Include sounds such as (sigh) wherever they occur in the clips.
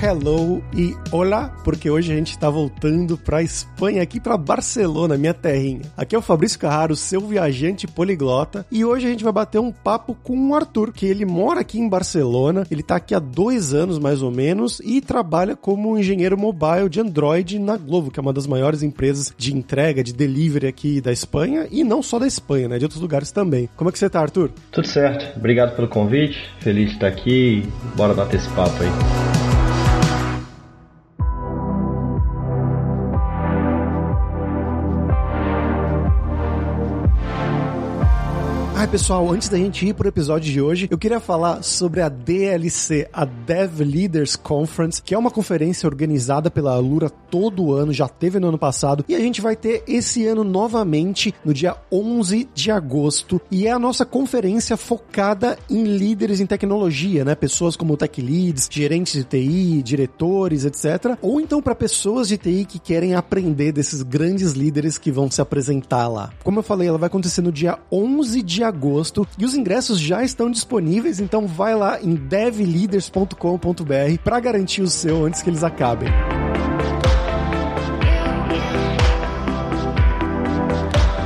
Hello e olá, porque hoje a gente está voltando para Espanha, aqui para Barcelona, minha terrinha. Aqui é o Fabrício Carraro, seu viajante poliglota, e hoje a gente vai bater um papo com o Arthur, que ele mora aqui em Barcelona, ele está aqui há dois anos mais ou menos e trabalha como engenheiro mobile de Android na Globo, que é uma das maiores empresas de entrega, de delivery aqui da Espanha e não só da Espanha, né, de outros lugares também. Como é que você está, Arthur? Tudo certo, obrigado pelo convite, feliz de estar aqui, bora bater esse papo aí. Ah, pessoal, antes da gente ir pro episódio de hoje, eu queria falar sobre a DLC, a Dev Leaders Conference, que é uma conferência organizada pela Alura todo ano, já teve no ano passado, e a gente vai ter esse ano novamente no dia 11 de agosto, e é a nossa conferência focada em líderes em tecnologia, né? Pessoas como tech leads, gerentes de TI, diretores, etc. Ou então para pessoas de TI que querem aprender desses grandes líderes que vão se apresentar lá. Como eu falei, ela vai acontecer no dia 11 de agosto agosto e os ingressos já estão disponíveis, então vai lá em devleaders.com.br para garantir o seu antes que eles acabem.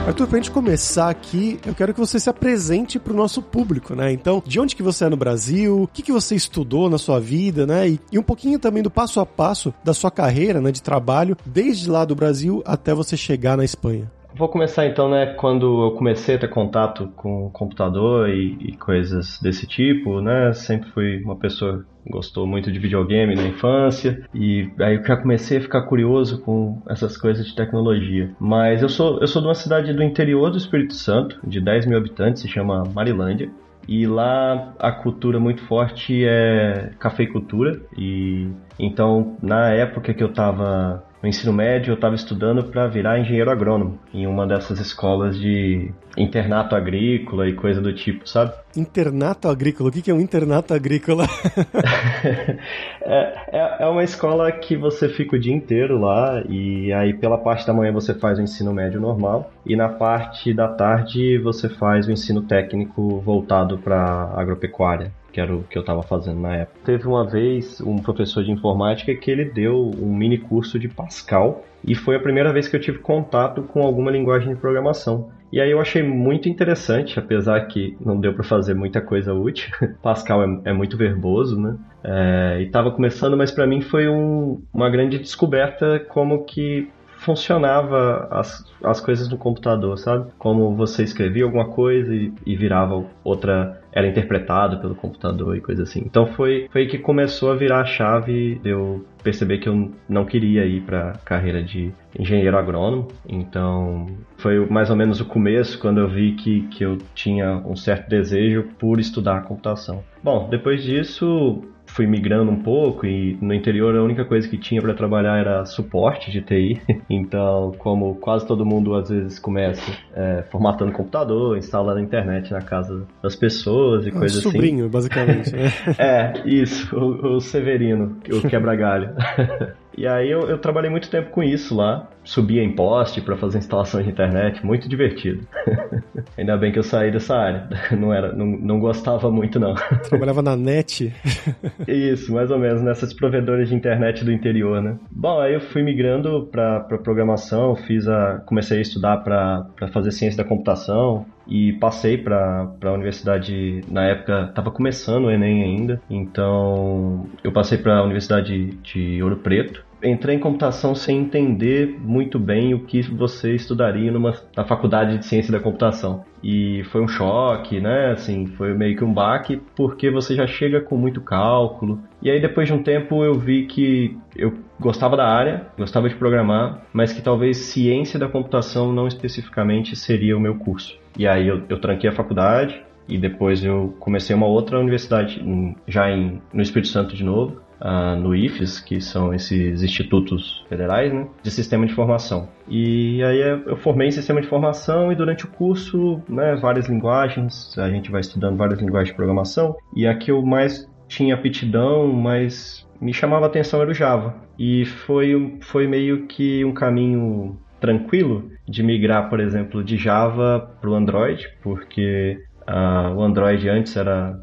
Arthur, pra gente começar aqui, eu quero que você se apresente pro nosso público, né? Então, de onde que você é no Brasil, o que, que você estudou na sua vida, né? E, e um pouquinho também do passo a passo da sua carreira, né, de trabalho, desde lá do Brasil até você chegar na Espanha. Vou começar então, né, quando eu comecei a ter contato com computador e, e, coisas desse tipo, né, sempre fui uma pessoa que gostou muito de videogame na infância e aí eu já comecei a ficar curioso com essas coisas de tecnologia. Mas eu sou, eu sou de uma cidade do interior do Espírito Santo, de 10 mil habitantes, se chama Marilândia. E lá a cultura muito forte é cafeicultura e então na época que eu estava no ensino médio eu estava estudando para virar engenheiro agrônomo em uma dessas escolas de internato agrícola e coisa do tipo, sabe? Internato agrícola? O que é um internato agrícola? (laughs) é, é, é, uma escola que você fica o dia inteiro lá e aí pela parte da manhã você faz o ensino médio normal e na parte da tarde você faz o ensino técnico voltado para agropecuária que era o que eu estava fazendo na época. Teve uma vez um professor de informática que ele deu um mini curso de Pascal e foi a primeira vez que eu tive contato com alguma linguagem de programação. E aí eu achei muito interessante, apesar que não deu para fazer muita coisa útil. (laughs) Pascal é, é muito verboso, né? É, e estava começando, mas para mim foi um, uma grande descoberta como que funcionava as, as coisas no computador, sabe? Como você escrevia alguma coisa e, e virava outra era interpretado pelo computador e coisa assim. Então foi, foi que começou a virar a chave de eu perceber que eu não queria ir para carreira de engenheiro agrônomo. Então foi mais ou menos o começo quando eu vi que, que eu tinha um certo desejo por estudar computação. Bom, depois disso fui migrando um pouco e no interior a única coisa que tinha para trabalhar era suporte de TI. (laughs) Então, como quase todo mundo às vezes começa é, formatando computador, instalando a internet na casa das pessoas e um coisas assim. Sobrinho, basicamente. Né? (laughs) é, isso, o, o Severino, o quebra-galho. (laughs) E aí eu, eu, trabalhei muito tempo com isso lá. Subia em poste para fazer instalações de internet, muito divertido. (laughs) Ainda bem que eu saí dessa área. (laughs) Não era, não, não gostava muito não. Trabalhava na net? (laughs) isso, mais ou menos nessas provedoras de internet do interior, né? Bom, aí eu fui migrando para programação, fiz a comecei a estudar para fazer ciência da computação, e passei para a universidade, na época estava começando o Enem ainda, então eu passei para a Universidade de Ouro Preto. Entrei em computação sem entender muito bem o que você estudaria numa, na faculdade de ciência da computação. E foi um choque, né? Assim, foi meio que um baque, porque você já chega com muito cálculo. E aí, depois de um tempo, eu vi que eu gostava da área, gostava de programar, mas que talvez ciência da computação não especificamente seria o meu curso. E aí eu, eu tranquei a faculdade e depois eu comecei uma outra universidade, já em, no Espírito Santo de novo, uh, no IFES, que são esses institutos federais né, de sistema de informação. E aí eu formei em sistema de informação e durante o curso, né, várias linguagens, a gente vai estudando várias linguagens de programação, e a que eu mais tinha aptidão, mas me chamava a atenção era o Java. E foi, foi meio que um caminho tranquilo de migrar, por exemplo, de Java para o Android, porque uh, o Android antes era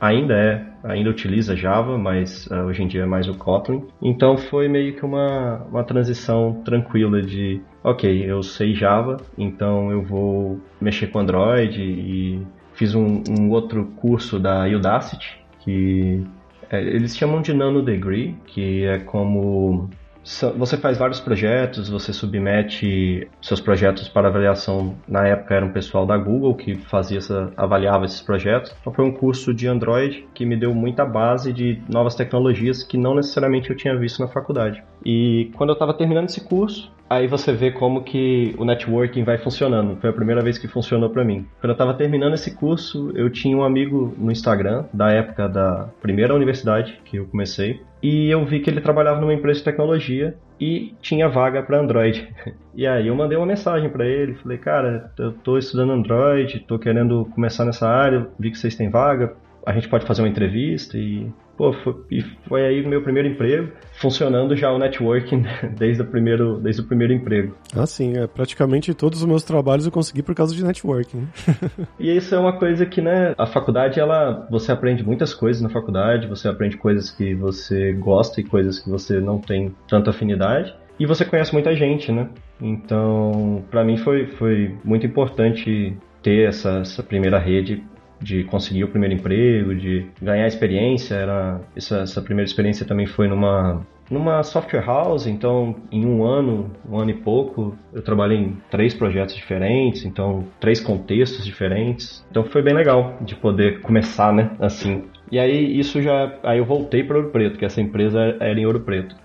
ainda é, ainda utiliza Java, mas uh, hoje em dia é mais o Kotlin. Então foi meio que uma, uma transição tranquila de, ok, eu sei Java, então eu vou mexer com Android e fiz um, um outro curso da Udacity, que é, eles chamam de Nano Degree, que é como você faz vários projetos, você submete seus projetos para avaliação. Na época era um pessoal da Google que fazia essa, avaliava esses projetos. Então foi um curso de Android que me deu muita base de novas tecnologias que não necessariamente eu tinha visto na faculdade. E quando eu estava terminando esse curso, aí você vê como que o networking vai funcionando. Foi a primeira vez que funcionou para mim. Quando eu estava terminando esse curso, eu tinha um amigo no Instagram da época da primeira universidade que eu comecei, e eu vi que ele trabalhava numa empresa de tecnologia e tinha vaga para Android. (laughs) E aí eu mandei uma mensagem para ele, falei: "Cara, eu tô estudando Android, tô querendo começar nessa área, vi que vocês têm vaga, a gente pode fazer uma entrevista e pô, foi, e foi aí o meu primeiro emprego, funcionando já o networking (laughs) desde o primeiro, desde o primeiro emprego. Ah, sim, é, praticamente todos os meus trabalhos eu consegui por causa de networking. (laughs) e isso é uma coisa que, né, a faculdade, ela, você aprende muitas coisas na faculdade, você aprende coisas que você gosta e coisas que você não tem tanta afinidade. E você conhece muita gente, né? Então, para mim foi, foi muito importante ter essa, essa primeira rede de conseguir o primeiro emprego, de ganhar experiência. Era essa, essa primeira experiência também foi numa numa software house, então em um ano, um ano e pouco, eu trabalhei em três projetos diferentes, então três contextos diferentes. Então foi bem legal de poder começar, né, assim. E aí isso já, aí eu voltei para Ouro Preto, que essa empresa era em Ouro Preto.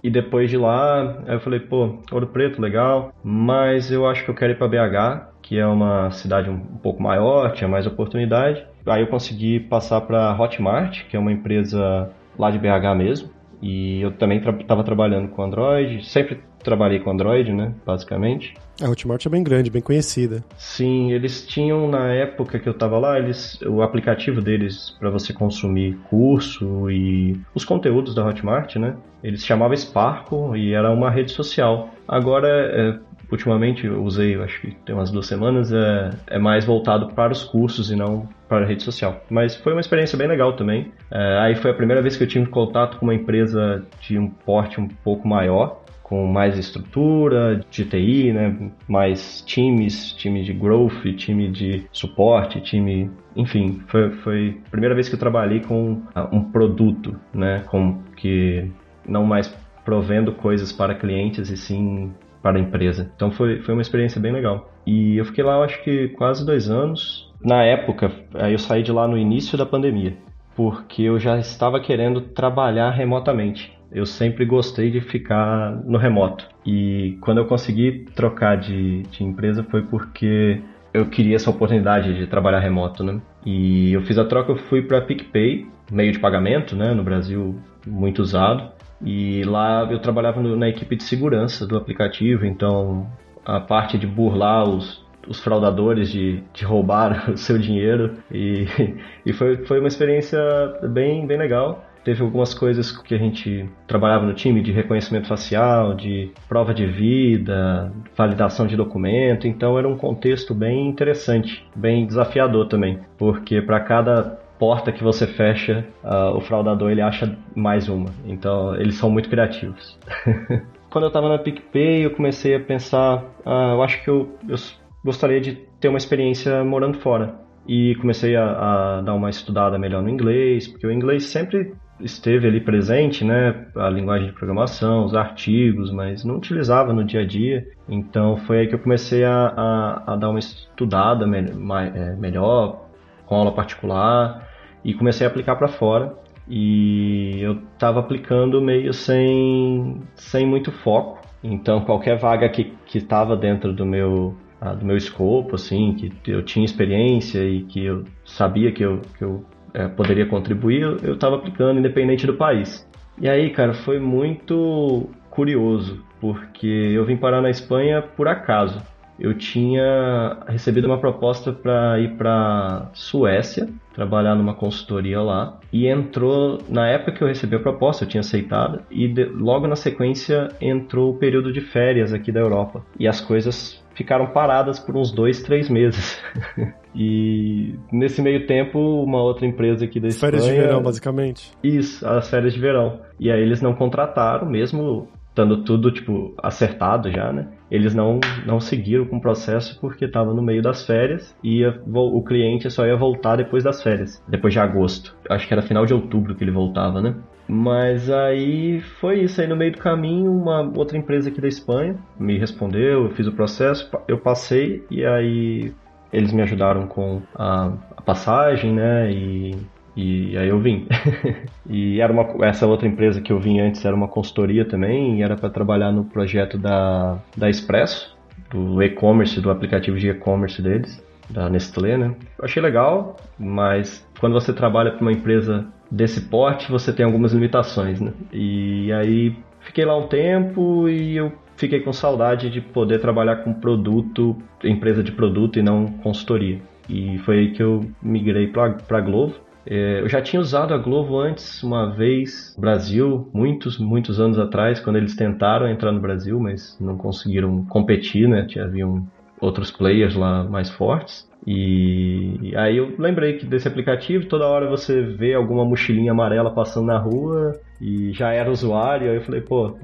E depois de lá, eu falei, pô, Ouro Preto, legal, mas eu acho que eu quero ir para BH, que é uma cidade um pouco maior, tinha mais oportunidade. Aí eu consegui passar para Hotmart, que é uma empresa lá de BH mesmo. E eu também estava tra trabalhando com Android, sempre trabalhei com Android, né, basicamente. A Hotmart é bem grande, bem conhecida. Sim, eles tinham na época que eu estava lá, eles, o aplicativo deles para você consumir curso e os conteúdos da Hotmart, né? Eles chamavam Sparkle e era uma rede social. Agora, é, ultimamente eu usei, acho que tem umas duas semanas, é, é mais voltado para os cursos e não para a rede social. Mas foi uma experiência bem legal também. É, aí foi a primeira vez que eu tive contato com uma empresa de um porte um pouco maior, com mais estrutura de TI, né? mais times, time de growth, time de suporte, time. Enfim, foi, foi a primeira vez que eu trabalhei com ah, um produto, né? Com que não mais provendo coisas para clientes e sim para a empresa. Então foi, foi uma experiência bem legal. E eu fiquei lá, eu acho que quase dois anos. Na época, aí eu saí de lá no início da pandemia, porque eu já estava querendo trabalhar remotamente. Eu sempre gostei de ficar no remoto. E quando eu consegui trocar de, de empresa foi porque eu queria essa oportunidade de trabalhar remoto, né? E eu fiz a troca, eu fui para PicPay, meio de pagamento, né? No Brasil, muito usado. E lá eu trabalhava no, na equipe de segurança do aplicativo, então a parte de burlar os, os fraudadores, de, de roubar (laughs) o seu dinheiro. E, (laughs) e foi, foi uma experiência bem, bem legal. Teve algumas coisas que a gente trabalhava no time de reconhecimento facial, de prova de vida, validação de documento, então era um contexto bem interessante, bem desafiador também, porque para cada porta que você fecha, uh, o fraudador ele acha mais uma. Então eles são muito criativos. (laughs) Quando eu estava na PicPay, eu comecei a pensar, uh, eu acho que eu, eu, gostaria de ter uma experiência morando fora. E comecei a, a, dar uma estudada melhor no inglês, porque o inglês sempre esteve ali presente, né? A linguagem de programação, os artigos, mas não utilizava no dia a dia. Então foi aí que eu comecei a, a, a dar uma estudada me, é, melhor, com aula particular e comecei a aplicar para fora. E eu estava aplicando meio sem, sem muito foco. Então qualquer vaga que estava dentro do meu ah, do meu escopo, assim, que eu tinha experiência e que eu sabia que eu, que eu é, poderia contribuir, eu estava aplicando, independente do país. E aí, cara, foi muito curioso, porque eu vim parar na Espanha por acaso. eu tinha recebido uma proposta para ir para Suécia, trabalhar numa consultoria lá, e entrou, na época que eu recebi a proposta, eu tinha aceitado, e de, logo na sequência entrou o período de férias aqui da Europa. E as coisas ficaram paradas por uns dois, três meses. (laughs) e nesse meio tempo, uma outra empresa aqui da Espanha... Férias de verão, basicamente? Isso, as férias de verão. E aí eles não contrataram, mesmo estando tudo, tipo, acertado já, né? Eles não, não seguiram com o processo porque estava no meio das férias e ia, o cliente só ia voltar depois das férias, depois de agosto. Acho que era final de outubro que ele voltava, né? Mas aí foi isso. Aí no meio do caminho, uma outra empresa aqui da Espanha me respondeu, eu fiz o processo, eu passei e aí eles me ajudaram com a, a passagem, né? E e aí eu vim. (laughs) e era uma, essa outra empresa que eu vim antes era uma consultoria também, e era para trabalhar no projeto da, da Expresso, do e-commerce, do aplicativo de e-commerce deles, da Nestlé, né? Eu achei legal, mas quando você trabalha para uma empresa desse porte, você tem algumas limitações, né? E aí fiquei lá um tempo e eu fiquei com saudade de poder trabalhar com produto, empresa de produto e não consultoria. E foi aí que eu migrei para. É, eu já tinha usado a Globo antes, uma vez, no Brasil, muitos, muitos anos atrás, quando eles tentaram entrar no Brasil, mas não conseguiram competir, né? Haviam outros players lá mais fortes. E aí eu lembrei que desse aplicativo, toda hora você vê alguma mochilinha amarela passando na rua e já era usuário, aí eu falei, pô,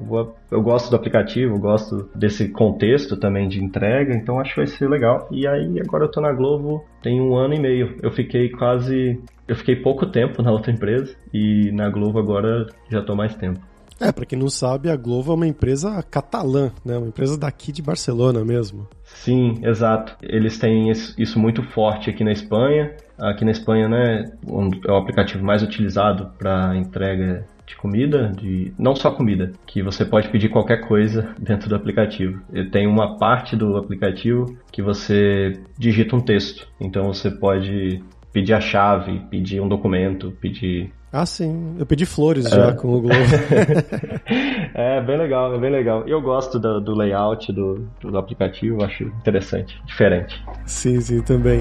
eu gosto do aplicativo, gosto desse contexto também de entrega, então acho que vai ser legal. E aí agora eu tô na Globo tem um ano e meio. Eu fiquei quase. Eu fiquei pouco tempo na outra empresa e na Globo agora já tô mais tempo. É, para quem não sabe, a Globo é uma empresa catalã, né? Uma empresa daqui de Barcelona mesmo. Sim, exato. Eles têm isso muito forte aqui na Espanha. Aqui na Espanha, né, é o aplicativo mais utilizado para entrega de comida, de não só comida, que você pode pedir qualquer coisa (laughs) dentro do aplicativo. Ele tem uma parte do aplicativo que você digita um texto. Então você pode pedir a chave, pedir um documento, pedir ah, sim. Eu pedi flores é. já com o Globo. (laughs) é, bem legal, é bem legal. Eu gosto do, do layout do, do aplicativo, acho interessante, diferente. Sim, sim, também.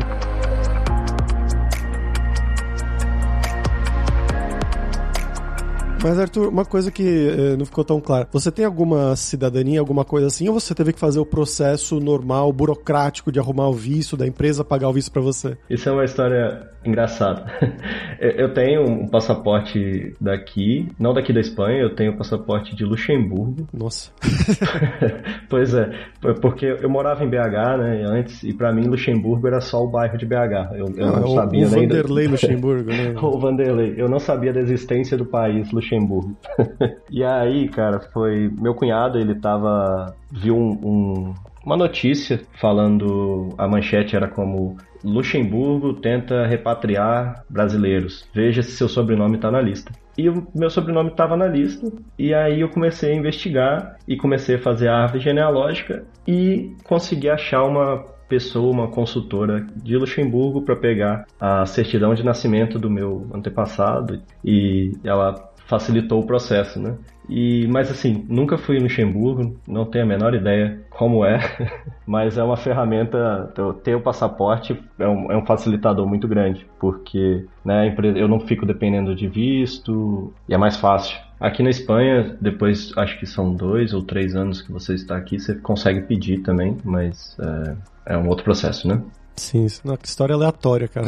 Mas, Arthur, uma coisa que eh, não ficou tão clara. Você tem alguma cidadania, alguma coisa assim, ou você teve que fazer o processo normal, burocrático de arrumar o visto, da empresa pagar o visto para você? Isso é uma história engraçada. (laughs) eu tenho um passaporte daqui, não daqui da Espanha, eu tenho um passaporte de Luxemburgo. Nossa. (laughs) pois é, porque eu morava em BH, né, antes, e para mim Luxemburgo era só o bairro de BH. Eu, eu ah, não sabia o Vanderlei Luxemburgo, né? (laughs) o Vanderlei. Eu não sabia da existência do país Luxemburgo Luxemburgo. (laughs) e aí, cara, foi. Meu cunhado, ele tava. viu um, um, uma notícia falando. A manchete era como. Luxemburgo tenta repatriar brasileiros. Veja se seu sobrenome está na lista. E o meu sobrenome estava na lista. E aí eu comecei a investigar e comecei a fazer a árvore genealógica e consegui achar uma pessoa, uma consultora de Luxemburgo para pegar a certidão de nascimento do meu antepassado e ela facilitou o processo, né? E, mas assim, nunca fui em Luxemburgo, não tenho a menor ideia como é, (laughs) mas é uma ferramenta, ter o passaporte é um, é um facilitador muito grande, porque né, eu não fico dependendo de visto e é mais fácil. Aqui na Espanha, depois acho que são dois ou três anos que você está aqui, você consegue pedir também, mas é, é um outro processo, né? Sim, não, que história aleatória, cara.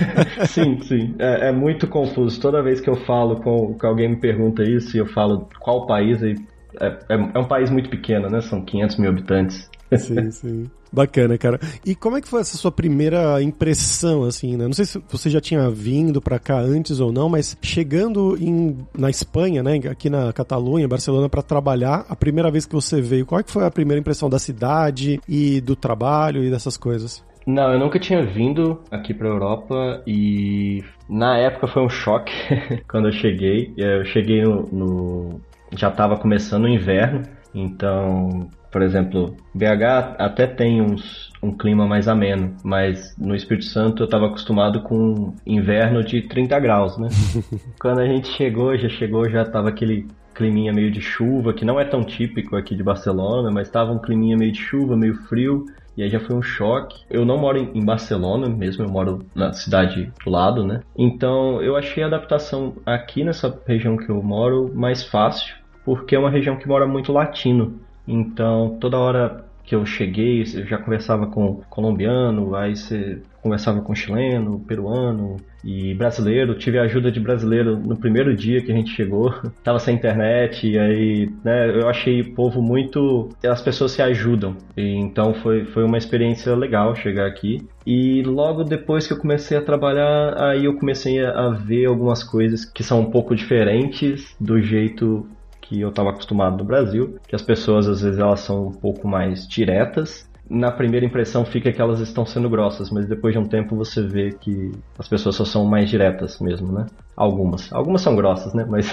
(laughs) sim, sim. É, é, muito confuso. Toda vez que eu falo com que alguém me pergunta isso e eu falo qual país, é, é, é um país muito pequeno, né? São 500 mil habitantes. Sim, sim. Bacana, cara. E como é que foi essa sua primeira impressão, assim, né? Não sei se você já tinha vindo para cá antes ou não, mas chegando em, na Espanha, né, aqui na Catalunha, Barcelona, para trabalhar, a primeira vez que você veio, qual é que foi a primeira impressão da cidade e do trabalho e dessas coisas? Não, eu nunca tinha vindo aqui pra Europa e na época foi um choque (laughs) quando eu cheguei. Eu cheguei no. no já estava começando o inverno, então, por exemplo, BH até tem uns, um clima mais ameno, mas no Espírito Santo eu estava acostumado com inverno de 30 graus, né? (laughs) quando a gente chegou, já chegou, já estava aquele climinha meio de chuva, que não é tão típico aqui de Barcelona, mas estava um climinha meio de chuva, meio frio. E aí já foi um choque. Eu não moro em Barcelona mesmo, eu moro na cidade do lado, né? Então eu achei a adaptação aqui nessa região que eu moro mais fácil, porque é uma região que mora muito latino. Então toda hora que eu cheguei, eu já conversava com colombiano, aí você conversava com chileno, peruano e brasileiro. Tive a ajuda de brasileiro no primeiro dia que a gente chegou. (laughs) Tava sem internet e aí, né, eu achei o povo muito, as pessoas se ajudam. E, então foi foi uma experiência legal chegar aqui. E logo depois que eu comecei a trabalhar, aí eu comecei a ver algumas coisas que são um pouco diferentes do jeito que eu estava acostumado no Brasil, que as pessoas às vezes elas são um pouco mais diretas. Na primeira impressão fica que elas estão sendo grossas, mas depois de um tempo você vê que as pessoas só são mais diretas mesmo, né? Algumas. Algumas são grossas, né? Mas,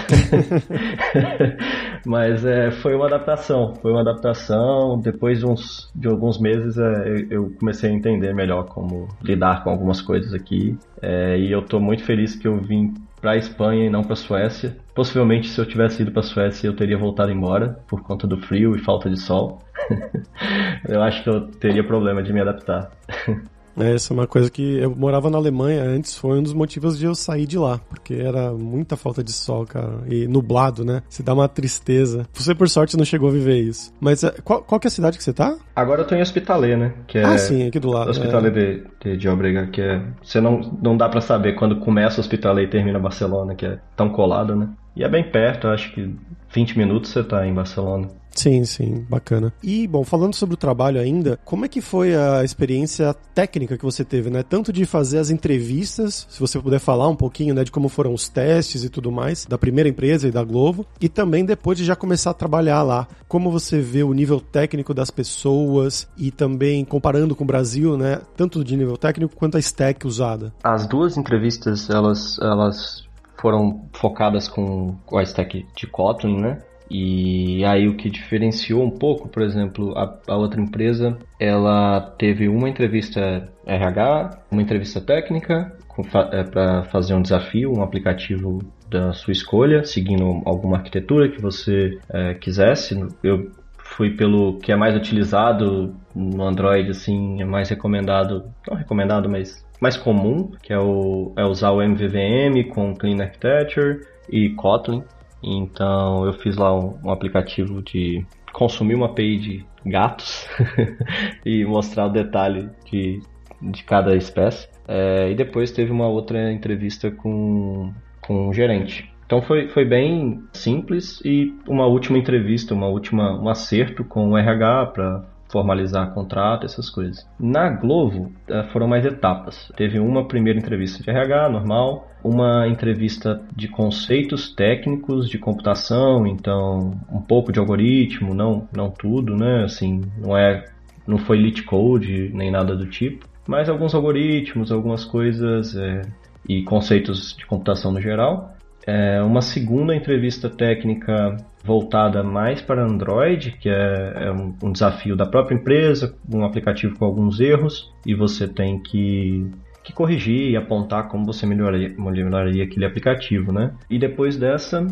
(laughs) mas é, foi uma adaptação. Foi uma adaptação. Depois de, uns, de alguns meses é, eu comecei a entender melhor como lidar com algumas coisas aqui. É, e eu estou muito feliz que eu vim para a Espanha e não para a Suécia. Possivelmente, se eu tivesse ido para a Suécia, eu teria voltado embora por conta do frio e falta de sol. (laughs) eu acho que eu teria problema de me adaptar. É, essa é uma coisa que eu morava na Alemanha antes, foi um dos motivos de eu sair de lá, porque era muita falta de sol, cara, e nublado, né? Se dá uma tristeza. Você, por sorte, não chegou a viver isso. Mas é, qual, qual que é a cidade que você tá? Agora eu tô em Hospitalet, né? Que é ah, sim, aqui do lado. Hospitalet é. de, de, de Obrega, que é... Você não, não dá para saber quando começa Hospitalet e termina Barcelona, que é tão colado, né? E é bem perto, acho que 20 minutos você tá em Barcelona. Sim, sim, bacana. E, bom, falando sobre o trabalho ainda, como é que foi a experiência técnica que você teve, né? Tanto de fazer as entrevistas, se você puder falar um pouquinho, né, de como foram os testes e tudo mais, da primeira empresa e da Globo, e também depois de já começar a trabalhar lá. Como você vê o nível técnico das pessoas e também comparando com o Brasil, né? Tanto de nível técnico quanto a stack usada. As duas entrevistas, elas, elas foram focadas com, com a stack de Kotlin, né? E aí o que diferenciou um pouco, por exemplo, a, a outra empresa, ela teve uma entrevista RH, uma entrevista técnica é, para fazer um desafio, um aplicativo da sua escolha, seguindo alguma arquitetura que você é, quisesse. Eu fui pelo que é mais utilizado no Android, assim, é mais recomendado, não recomendado, mas mais comum, que é, o, é usar o MVVM com Clean Architecture e Kotlin. Então eu fiz lá um, um aplicativo de consumir uma API de gatos (laughs) e mostrar o detalhe de, de cada espécie. É, e depois teve uma outra entrevista com, com um gerente. Então foi, foi bem simples e uma última entrevista, uma última um acerto com o RH para formalizar contrato, essas coisas. Na Globo eh, foram mais etapas. Teve uma primeira entrevista de RH normal, uma entrevista de conceitos técnicos de computação, então um pouco de algoritmo, não não tudo, né? Assim, não é não foi lit code nem nada do tipo, mas alguns algoritmos, algumas coisas é, e conceitos de computação no geral. É, uma segunda entrevista técnica voltada mais para Android, que é, é um, um, desafio da própria empresa, um aplicativo com alguns erros, e você tem que, que corrigir e apontar como você melhoraria, melhoraria aquele aplicativo, né? E depois dessa,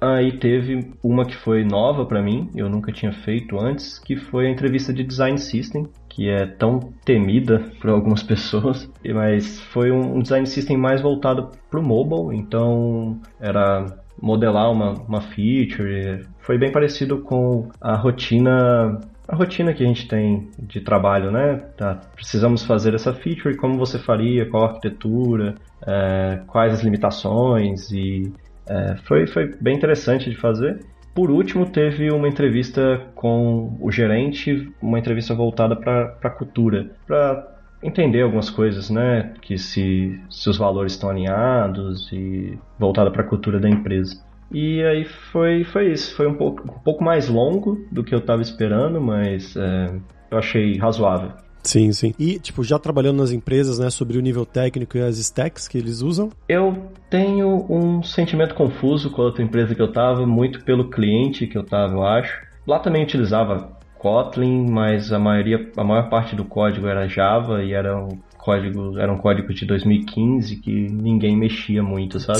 aí teve uma que foi nova para mim, eu nunca tinha feito antes, que foi a entrevista de Design System, que é tão temida por algumas (laughs) pessoas, mas foi um design system mais voltado para o mobile, então era modelar uma, uma feature. Foi bem parecido com a rotina a rotina que a gente tem de trabalho, né? Tá, precisamos fazer essa feature, como você faria, qual a arquitetura, é, quais as limitações e é, foi, foi bem interessante de fazer. Por último, teve uma entrevista com o gerente, uma entrevista voltada para a cultura, para entender algumas coisas, né? Que se, se os valores estão alinhados e voltada para a cultura da empresa. E aí foi, foi isso. Foi um pouco, um pouco mais longo do que eu estava esperando, mas é, eu achei razoável. Sim, sim. E, tipo, já trabalhando nas empresas, né, sobre o nível técnico e as stacks que eles usam? Eu tenho um sentimento confuso com a outra empresa que eu estava, muito pelo cliente que eu estava, eu acho. Lá também utilizava Kotlin, mas a maioria, a maior parte do código era Java e era um códigos eram códigos de 2015 que ninguém mexia muito, sabe?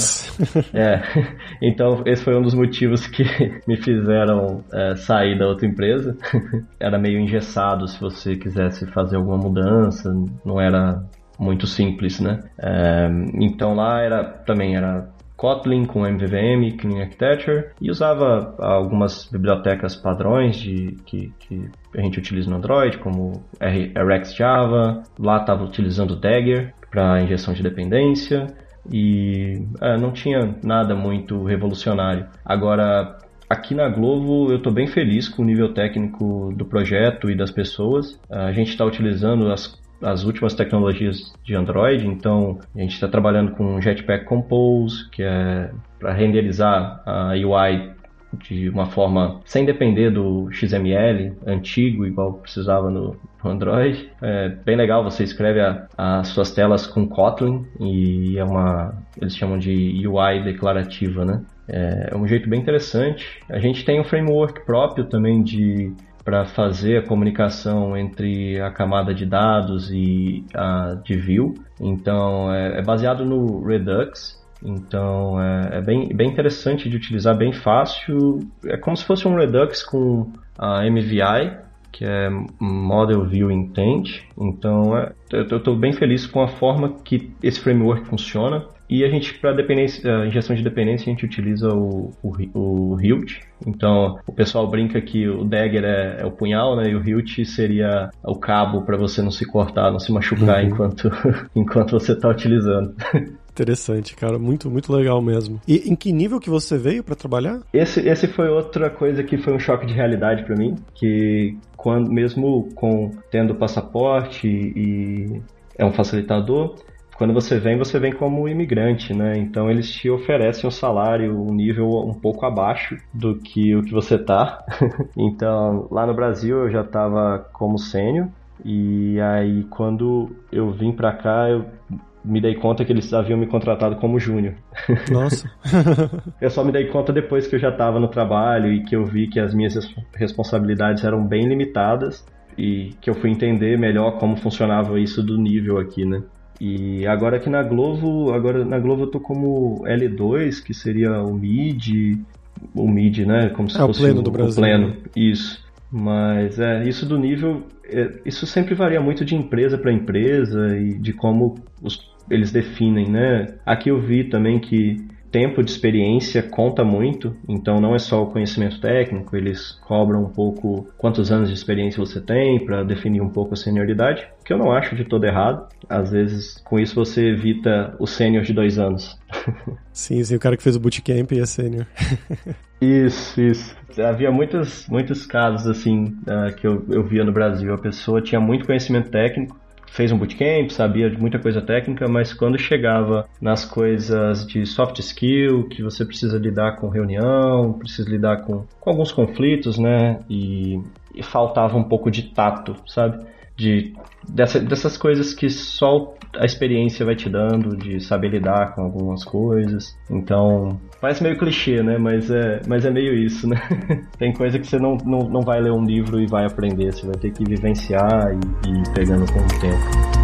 é. (laughs) Então, esse foi um dos motivos que (laughs) me fizeram é, sair da outra empresa. (laughs) era meio engessado se você quisesse fazer alguma mudança, não era muito simples, né? É, então lá era também era Kotlin com MVVM, Clean Architecture, e usava algumas bibliotecas padrões de, que, que a gente utiliza no Android, como Rx Java. Lá estava utilizando Dagger para injeção de dependência e é, não tinha nada muito revolucionário. Agora, aqui na Globo eu estou bem feliz com o nível técnico do projeto e das pessoas. A gente está utilizando as as últimas tecnologias de Android, então a gente está trabalhando com Jetpack Compose, que é para renderizar a UI de uma forma sem depender do XML antigo, igual precisava no, Android. É bem legal, você escreve as suas telas com Kotlin e é uma, eles chamam de UI declarativa, né? É, é um jeito bem interessante. A gente tem um framework próprio também de para fazer a comunicação entre a camada de dados e a de view. Então é, é baseado no Redux. Então é, é, bem, bem interessante de utilizar, bem fácil. É como se fosse um Redux com a MVI, que é Model View Intent. Então é, eu estou bem feliz com a forma que esse framework funciona. E a gente, para injeção de dependência, a gente utiliza o, o, o Hilt. Então, o pessoal brinca que o dagger é, é o punhal, né? E o Hilt seria o cabo para você não se cortar, não se machucar uhum. enquanto, (laughs) enquanto você está utilizando. Interessante, cara, muito muito legal mesmo. E em que nível que você veio para trabalhar? Esse, esse foi outra coisa que foi um choque de realidade para mim, que quando mesmo com tendo passaporte e é um facilitador, quando você vem, você vem como imigrante, né? Então eles te oferecem um salário, um nível um pouco abaixo do que o que você tá. (laughs) então, lá no Brasil eu já estava como sênior e aí quando eu vim para cá, eu me dei conta que eles haviam me contratado como júnior. (laughs) Nossa. (laughs) eu só me dei conta depois que eu já estava no trabalho e que eu vi que as minhas responsabilidades eram bem limitadas e que eu fui entender melhor como funcionava isso do nível aqui, né? E agora aqui na Globo, agora na Globo eu tô como L2, que seria o mid, o mid, né, como se é, fosse o pleno do Brasil. O pleno, isso. Mas é, isso do nível, é, isso sempre varia muito de empresa para empresa e de como os, eles definem, né? Aqui eu vi também que tempo de experiência conta muito, então não é só o conhecimento técnico, eles cobram um pouco quantos anos de experiência você tem para definir um pouco a senioridade, que eu não acho de todo errado. Às vezes, com isso você evita o sênior de dois anos. (laughs) Sim, sim, o cara que fez o bootcamp e é sênior. (laughs) isso, isso. Havia muitos, muitos casos assim uh, que eu, eu via no Brasil. A pessoa tinha muito conhecimento técnico, fez um bootcamp, sabia de muita coisa técnica, mas quando chegava nas coisas de soft skill, que você precisa lidar com reunião, precisa lidar com, com alguns conflitos, né? E, e faltava um pouco de tato, sabe? De, dessa, dessas coisas que só a experiência vai te dando de saber lidar com algumas coisas. Então, parece meio clichê, né? Mas é, mas é meio isso, né? (laughs) Tem coisa que você não, não, não vai ler um livro e vai aprender, você vai ter que vivenciar e, e ir pegando com o tempo.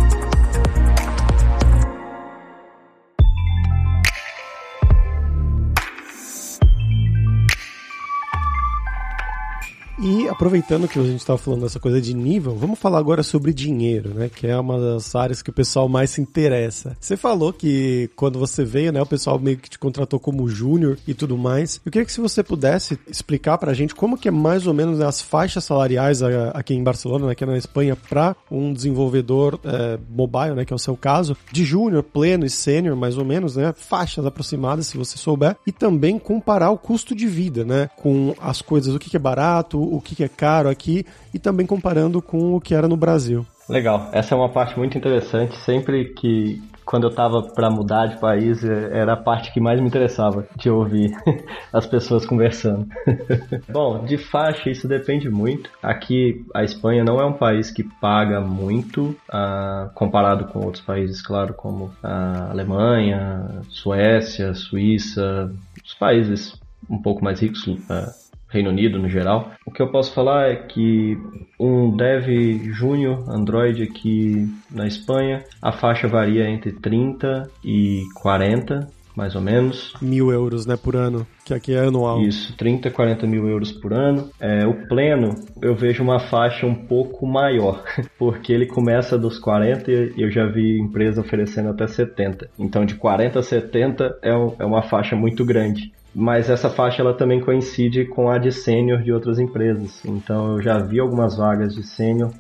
E aproveitando que a gente estava falando dessa coisa de nível, vamos falar agora sobre dinheiro, né? Que é uma das áreas que o pessoal mais se interessa. Você falou que quando você veio, né, o pessoal meio que te contratou como júnior e tudo mais. Eu queria que se você pudesse explicar pra gente como que é mais ou menos as faixas salariais aqui em Barcelona, né, aqui na Espanha, para um desenvolvedor é, mobile, né, que é o seu caso, de júnior, pleno e sênior, mais ou menos, né? Faixas aproximadas, se você souber. E também comparar o custo de vida, né? Com as coisas, o que é barato, o que é caro aqui e também comparando com o que era no Brasil. Legal, essa é uma parte muito interessante. Sempre que, quando eu estava para mudar de país, é, era a parte que mais me interessava de ouvir (laughs) as pessoas conversando. (laughs) Bom, de faixa isso depende muito. Aqui a Espanha não é um país que paga muito uh, comparado com outros países, claro, como a Alemanha, Suécia, Suíça, os países um pouco mais ricos. Uh, Reino Unido no geral. O que eu posso falar é que um dev júnior Android aqui na Espanha, a faixa varia entre 30 e 40 mais ou menos. Mil euros, né, por ano, que aqui é anual. Isso, 30, 40 mil euros por ano. É, o pleno, eu vejo uma faixa um pouco maior, (laughs) porque ele começa dos 40 e eu já vi empresa oferecendo até 70. Então, de 40 a 70 é, um, é uma faixa muito grande mas essa faixa ela também coincide com a de sênior de outras empresas. Então eu já vi algumas vagas de sênior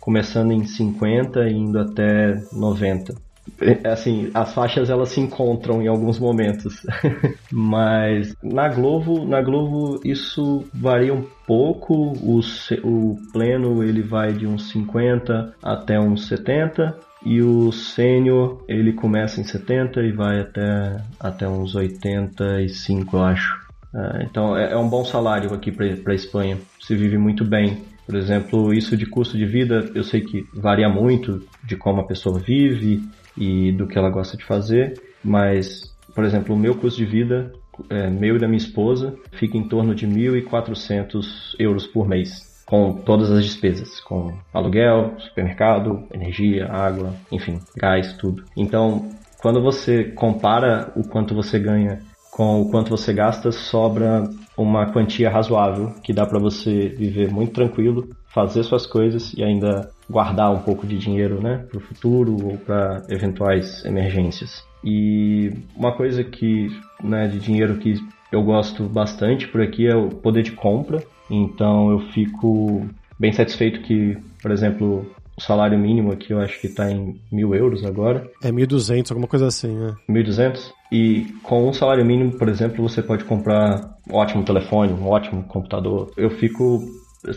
começando em 50 e indo até 90. É, assim, as faixas elas se encontram em alguns momentos. (laughs) Mas na Globo, na Globo isso varia um pouco. O, o pleno ele vai de uns 50 até uns 70 e o sênior ele começa em 70 e vai até, até uns 85, eu acho. É, então é, é, um bom salário aqui para a Espanha. Se vive muito bem. Por exemplo, isso de custo de vida, eu sei que varia muito de como a pessoa vive e do que ela gosta de fazer, mas, por exemplo, o meu custo de vida, é, meu e da minha esposa, fica em torno de 1.400 euros por mês, com todas as despesas, com aluguel, supermercado, energia, água, enfim, gás, tudo. Então, quando você compara o quanto você ganha com o quanto você gasta, sobra uma quantia razoável que dá para você viver muito tranquilo, fazer suas coisas e ainda guardar um pouco de dinheiro, né, para o futuro ou para eventuais emergências. E uma coisa que, né, de dinheiro que eu gosto bastante por aqui é o poder de compra. Então eu fico bem satisfeito que, por exemplo, o salário mínimo aqui eu acho que está em mil euros agora. É 1.200, alguma coisa assim, né? 1.200? E com um salário mínimo, por exemplo, você pode comprar um ótimo telefone, um ótimo computador. Eu fico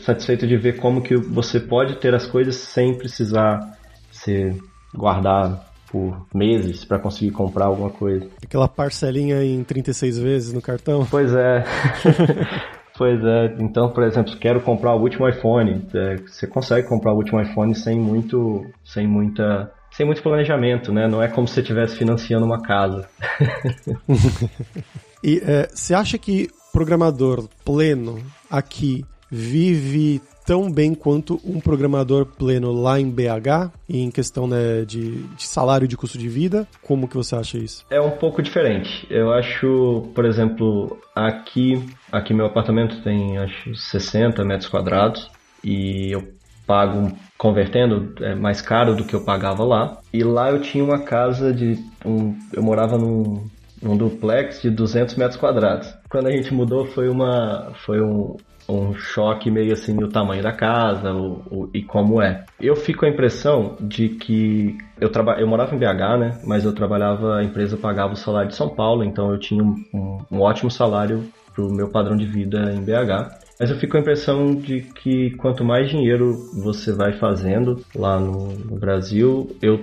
satisfeito de ver como que você pode ter as coisas sem precisar se guardar por meses para conseguir comprar alguma coisa. Aquela parcelinha em 36 vezes no cartão? Pois é. (laughs) Pois é, então, por exemplo, quero comprar o último iPhone. É, você consegue comprar o último iPhone sem muito, sem muita, sem muito planejamento, né? Não é como se você estivesse financiando uma casa. (laughs) e é, você acha que programador pleno aqui vive tão bem quanto um programador pleno lá em BH, em questão né, de, de, salário de custo de vida? Como que você acha isso? É um pouco diferente. Eu acho, por exemplo, aqui, aqui meu apartamento tem acho 60 metros quadrados e eu pago convertendo é mais caro do que eu pagava lá. E lá eu tinha uma casa de um, eu morava num num duplex de 200 metros quadrados. Quando a gente mudou foi uma foi um, um choque meio assim no tamanho da casa o, o, e como é. Eu fico com a impressão de que eu, traba, eu morava em BH, né? Mas eu trabalhava, a empresa pagava o salário de São Paulo, então eu tinha um, um, um ótimo salário para o meu padrão de vida em BH. Mas eu fico com a impressão de que quanto mais dinheiro você vai fazendo lá no, no Brasil, eu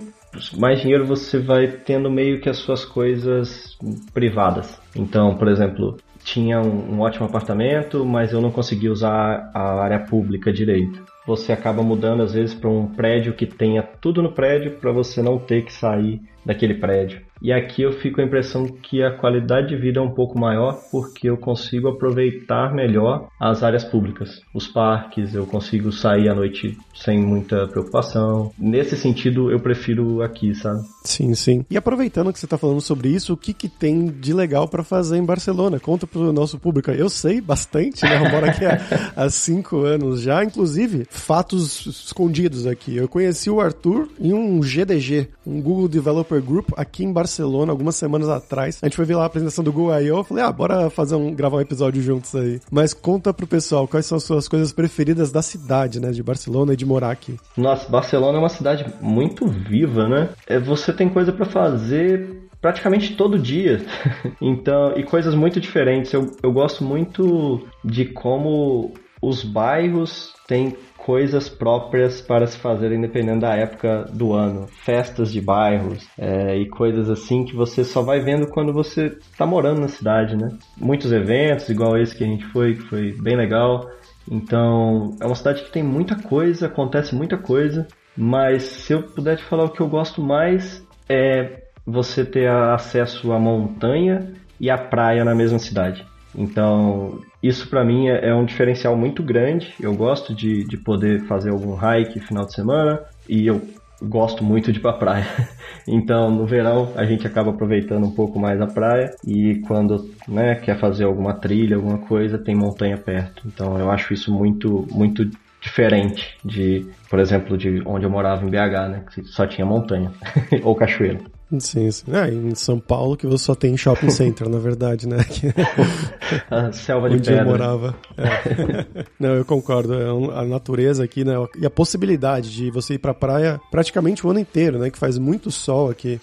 mais dinheiro você vai tendo meio que as suas coisas privadas. Então, por exemplo, tinha um, um ótimo apartamento, mas eu não conseguia usar a área pública direito. Você acaba mudando às vezes para um prédio que tenha tudo no prédio para você não ter que sair daquele prédio. E aqui eu fico com a impressão que a qualidade de vida é um pouco maior porque eu consigo aproveitar melhor as áreas públicas, os parques, eu consigo sair à noite sem muita preocupação. Nesse sentido, eu prefiro aqui, sabe? Sim, sim. E aproveitando que você está falando sobre isso, o que, que tem de legal para fazer em Barcelona? Conta pro nosso público. Eu sei bastante, né? Eu moro aqui há, (laughs) há cinco anos já, inclusive fatos escondidos aqui. Eu conheci o Arthur em um GDG, um Google Developer Group aqui em Barcelona Barcelona algumas semanas atrás. A gente foi ver lá a apresentação do I.O. Eu falei, ah, bora fazer um, gravar um episódio juntos aí. Mas conta pro pessoal quais são as suas coisas preferidas da cidade, né? De Barcelona e de morar aqui. Nossa, Barcelona é uma cidade muito viva, né? É, você tem coisa para fazer praticamente todo dia. (laughs) então, e coisas muito diferentes. Eu, eu gosto muito de como os bairros têm coisas próprias para se fazer independendo da época do ano. Festas de bairros é, e coisas assim que você só vai vendo quando você está morando na cidade, né? Muitos eventos, igual esse que a gente foi, que foi bem legal. Então, é uma cidade que tem muita coisa, acontece muita coisa, mas se eu puder te falar o que eu gosto mais é você ter acesso à montanha e à praia na mesma cidade. Então, isso para mim é, é, um diferencial muito grande. Eu gosto de, de poder fazer algum hike final de semana e eu gosto muito de ir pra praia. (laughs) Então, no verão, a gente acaba aproveitando um pouco mais a praia e quando né, quer fazer alguma trilha, alguma coisa, tem montanha perto. Então, eu acho isso muito, muito diferente de, por exemplo, de onde eu morava em BH, né, que só tinha montanha (laughs) ou cachoeira. Sim, sim. É, em São Paulo que você só tem shopping (laughs) center, na verdade, né? a selva de Onde pedra. eu morava. É. (laughs) Não, eu concordo. É a natureza aqui, né? E a possibilidade de você ir pra praia praticamente o ano inteiro, né? Que faz muito sol aqui.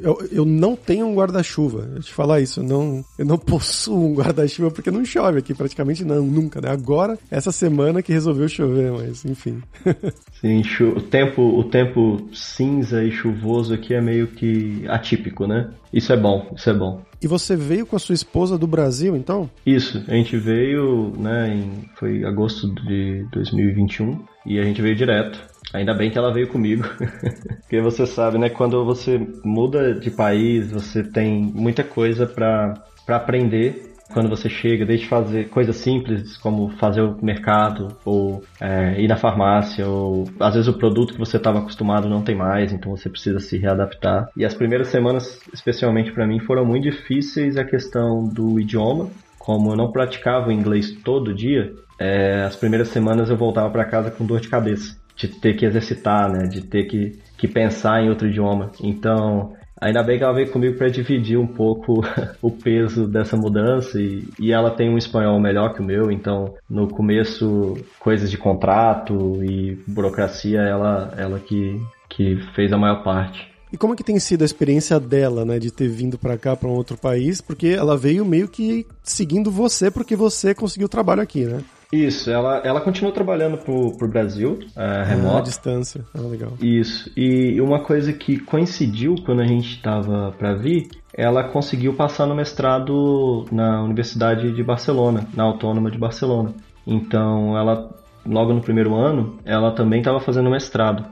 Eu, eu não tenho um guarda-chuva. Eu te falar isso, eu não, eu não possuo um guarda-chuva porque não chove aqui, praticamente não, nunca, né? Agora, essa semana que resolveu chover, mas enfim. (laughs) Sim, o tempo, o tempo cinza e chuvoso aqui é meio que atípico, né? Isso é bom, isso é bom. E você veio com a sua esposa do Brasil, então? Isso, a gente veio, né, em, foi agosto de 2021 e a gente veio direto. Ainda bem que ela veio comigo. (laughs) Porque você sabe, né? Quando você muda de país, você tem muita coisa para aprender quando você chega, desde fazer coisas simples como fazer o mercado ou é, ir na farmácia ou às vezes o produto que você estava acostumado não tem mais, então você precisa se readaptar. E as primeiras semanas, especialmente para mim, foram muito difíceis a questão do idioma. Como eu não praticava o inglês todo dia, é, as primeiras semanas eu voltava para casa com dor de cabeça de ter que exercitar, né? De ter que, que pensar em outro idioma. Então, ainda bem que ela veio comigo para dividir um pouco (laughs) o peso dessa mudança e, e ela tem um espanhol melhor que o meu, então no começo coisas de contrato e burocracia ela ela que que fez a maior parte. E como é que tem sido a experiência dela, né, de ter vindo para cá, para um outro país? Porque ela veio meio que seguindo você, porque você conseguiu trabalho aqui, né? Isso, ela, ela continuou trabalhando pro, pro Brasil, uh, remoto. Ah, distância, ah, legal. Isso, e uma coisa que coincidiu quando a gente estava para vir, ela conseguiu passar no mestrado na Universidade de Barcelona, na Autônoma de Barcelona. Então, ela, logo no primeiro ano, ela também estava fazendo mestrado.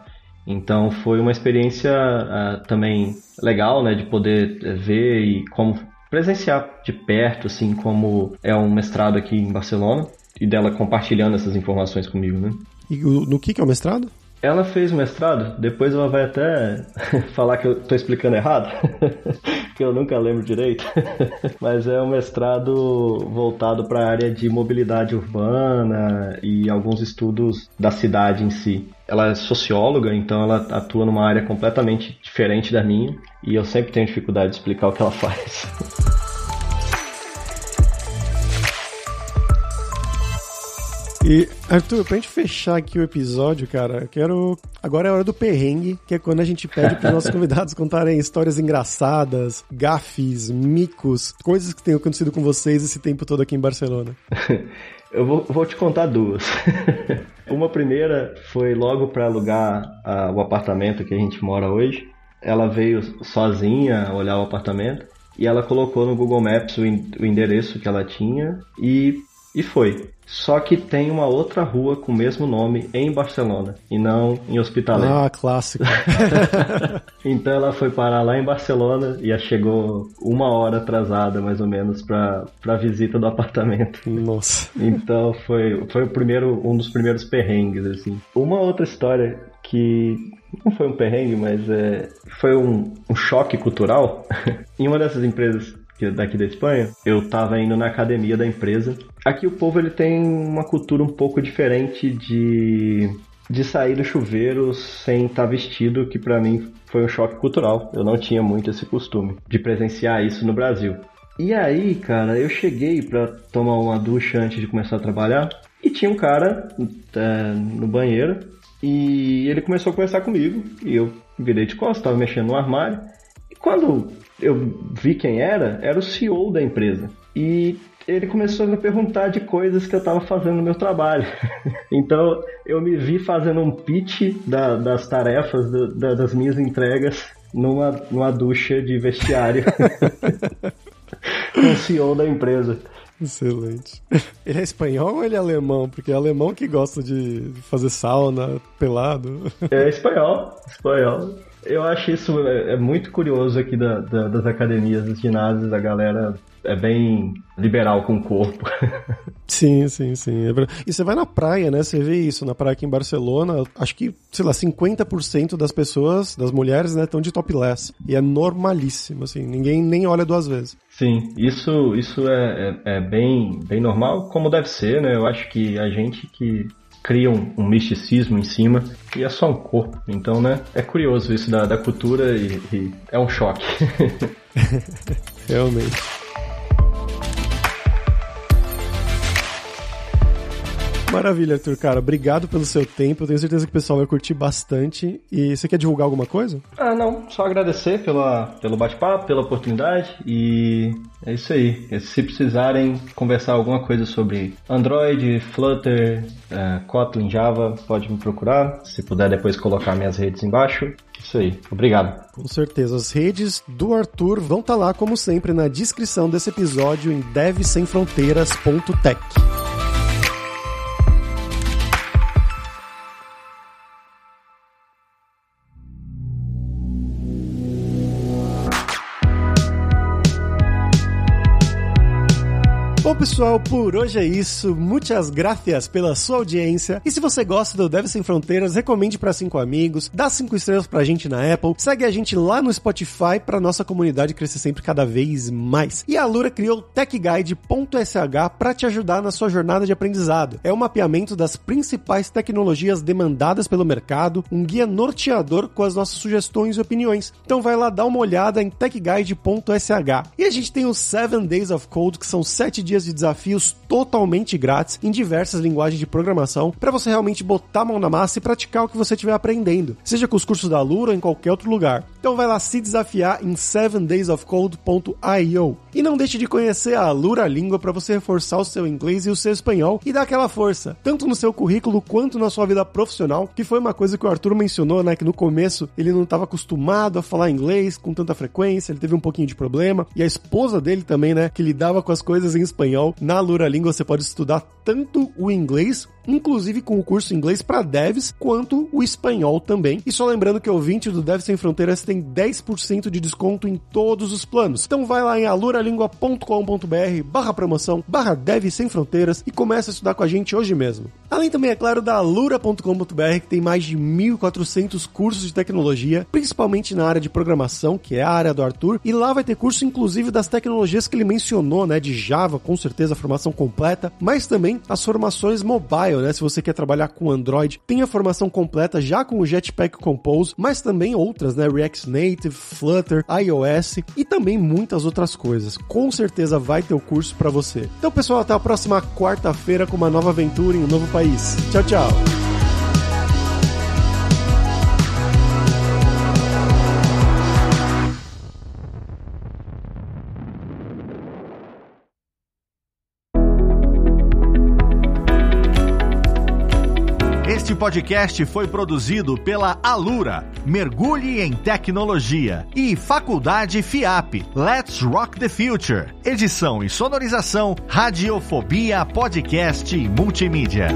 Então, foi uma experiência uh, também legal, né, de poder eh, ver e como presenciar de perto, assim, como é um mestrado aqui em Barcelona e dela compartilhando essas informações comigo, né? E no que, que é o mestrado? Ela fez o mestrado, depois ela vai até (laughs) falar que eu tô explicando errado, (laughs) que eu nunca lembro direito, (laughs) mas é um mestrado voltado para a área de mobilidade urbana e alguns estudos da cidade em si. Ela é socióloga, então ela atua numa área completamente diferente da minha e eu sempre tenho dificuldade de explicar o que ela faz. E, Arthur, pra gente fechar aqui o episódio, cara, quero. Agora é a hora do perrengue, que é quando a gente pede pros nossos (laughs) convidados contarem histórias engraçadas, gafes, micos, coisas que tenham acontecido com vocês esse tempo todo aqui em Barcelona. (laughs) Eu vou, vou te contar duas. (laughs) Uma primeira foi logo para alugar uh, o apartamento que a gente mora hoje. Ela veio sozinha olhar o apartamento e ela colocou no Google Maps o, o endereço que ela tinha e e foi. Só que tem uma outra rua com o mesmo nome em Barcelona e não em Hospitalet. Ah, clássico. (laughs) então ela foi parar lá em Barcelona e chegou uma hora atrasada, mais ou menos, para a visita do apartamento. Nossa. Então foi, foi o primeiro, um dos primeiros perrengues, assim. Uma outra história que não foi um perrengue, mas é, foi um, um choque cultural. (laughs) em uma dessas empresas daqui da Espanha, eu tava indo na academia da empresa. Aqui o povo ele tem uma cultura um pouco diferente de de sair do chuveiro sem estar tá vestido, que para mim foi um choque cultural. Eu não tinha muito esse costume de presenciar isso no Brasil. E aí, cara, eu cheguei para tomar uma ducha antes de começar a trabalhar e tinha um cara é, no banheiro e ele começou a conversar comigo e eu virei de costas, estava mexendo no armário. E quando eu vi quem era, era o CEO da empresa. E ele começou a me perguntar de coisas que eu estava fazendo no meu trabalho. (laughs) então eu me vi fazendo um pitch da, das tarefas, do, da, das minhas entregas, numa, numa ducha de vestiário (laughs) com o CEO da empresa. Excelente. (laughs) Ele é espanhol ou ele é alemão? Porque é alemão que gosta de fazer sauna pelado. É espanhol, espanhol. Eu acho isso é, é muito curioso aqui da, da, das academias, dos ginásios, a galera é bem liberal com o corpo. (laughs) Sim, sim, sim. É e você vai na praia, né? Você vê isso na praia aqui em Barcelona. Acho que, sei lá, 50% das pessoas, das mulheres, né, estão de topless. E é normalíssimo, assim. Ninguém nem olha duas vezes. Sim, isso, isso é, é, é bem, bem normal, como deve ser, né? Eu acho que a gente que cria um, um, misticismo em cima e é só um corpo. Então, né? É curioso isso da, da cultura e, e é um choque. (laughs) Realmente. Maravilha, Arthur, cara. Obrigado pelo seu tempo. Eu tenho certeza que o pessoal vai curtir bastante. E você quer divulgar alguma coisa? Ah, não. Só agradecer pela, pelo bate-papo, pela oportunidade. E é isso aí. Se precisarem conversar alguma coisa sobre Android, Flutter, uh, Kotlin, Java, pode me procurar. Se puder depois colocar minhas redes embaixo. Isso aí. Obrigado. Com certeza. As redes do Arthur vão estar tá lá, como sempre, na descrição desse episódio em devsemfronteiras.tech. pessoal, por hoje é isso. Muitas gracias pela sua audiência. E se você gosta do Deve Sem Fronteiras, recomende para cinco amigos, dá cinco estrelas pra gente na Apple, segue a gente lá no Spotify pra nossa comunidade crescer sempre cada vez mais. E a Lura criou techguide.sh para te ajudar na sua jornada de aprendizado. É um mapeamento das principais tecnologias demandadas pelo mercado, um guia norteador com as nossas sugestões e opiniões. Então vai lá dar uma olhada em techguide.sh. E a gente tem os 7 Days of Code, que são 7 dias dias de desafios totalmente grátis em diversas linguagens de programação para você realmente botar a mão na massa e praticar o que você estiver aprendendo, seja com os cursos da Lura ou em qualquer outro lugar. Então vai lá se desafiar em 7daysofcode.io. E não deixe de conhecer a Lura Língua para você reforçar o seu inglês e o seu espanhol e dar aquela força, tanto no seu currículo quanto na sua vida profissional, que foi uma coisa que o Arthur mencionou, né, que no começo ele não estava acostumado a falar inglês com tanta frequência, ele teve um pouquinho de problema, e a esposa dele também, né, que lidava com as coisas em espanhol Na Lura Língua você pode estudar tanto o inglês, inclusive com o curso inglês para devs, quanto o espanhol também. E só lembrando que o ouvinte do Dev Sem Fronteiras tem 10% de desconto em todos os planos. Então vai lá em aluralingua.com.br barra promoção, barra Dev Sem Fronteiras e começa a estudar com a gente hoje mesmo. Além também, é claro, da alura.com.br, que tem mais de 1.400 cursos de tecnologia, principalmente na área de programação, que é a área do Arthur, e lá vai ter curso inclusive das tecnologias que ele mencionou, né, de Java, com certeza a formação completa, mas também as formações mobile, né? Se você quer trabalhar com Android, tem a formação completa já com o Jetpack Compose, mas também outras, né? React Native, Flutter, iOS e também muitas outras coisas. Com certeza vai ter o curso para você. Então, pessoal, até a próxima quarta-feira com uma nova aventura em um novo país. Tchau, tchau. Podcast foi produzido pela Alura, Mergulhe em Tecnologia, e Faculdade FIAP, Let's Rock the Future. Edição e sonorização, Radiofobia Podcast e Multimídia.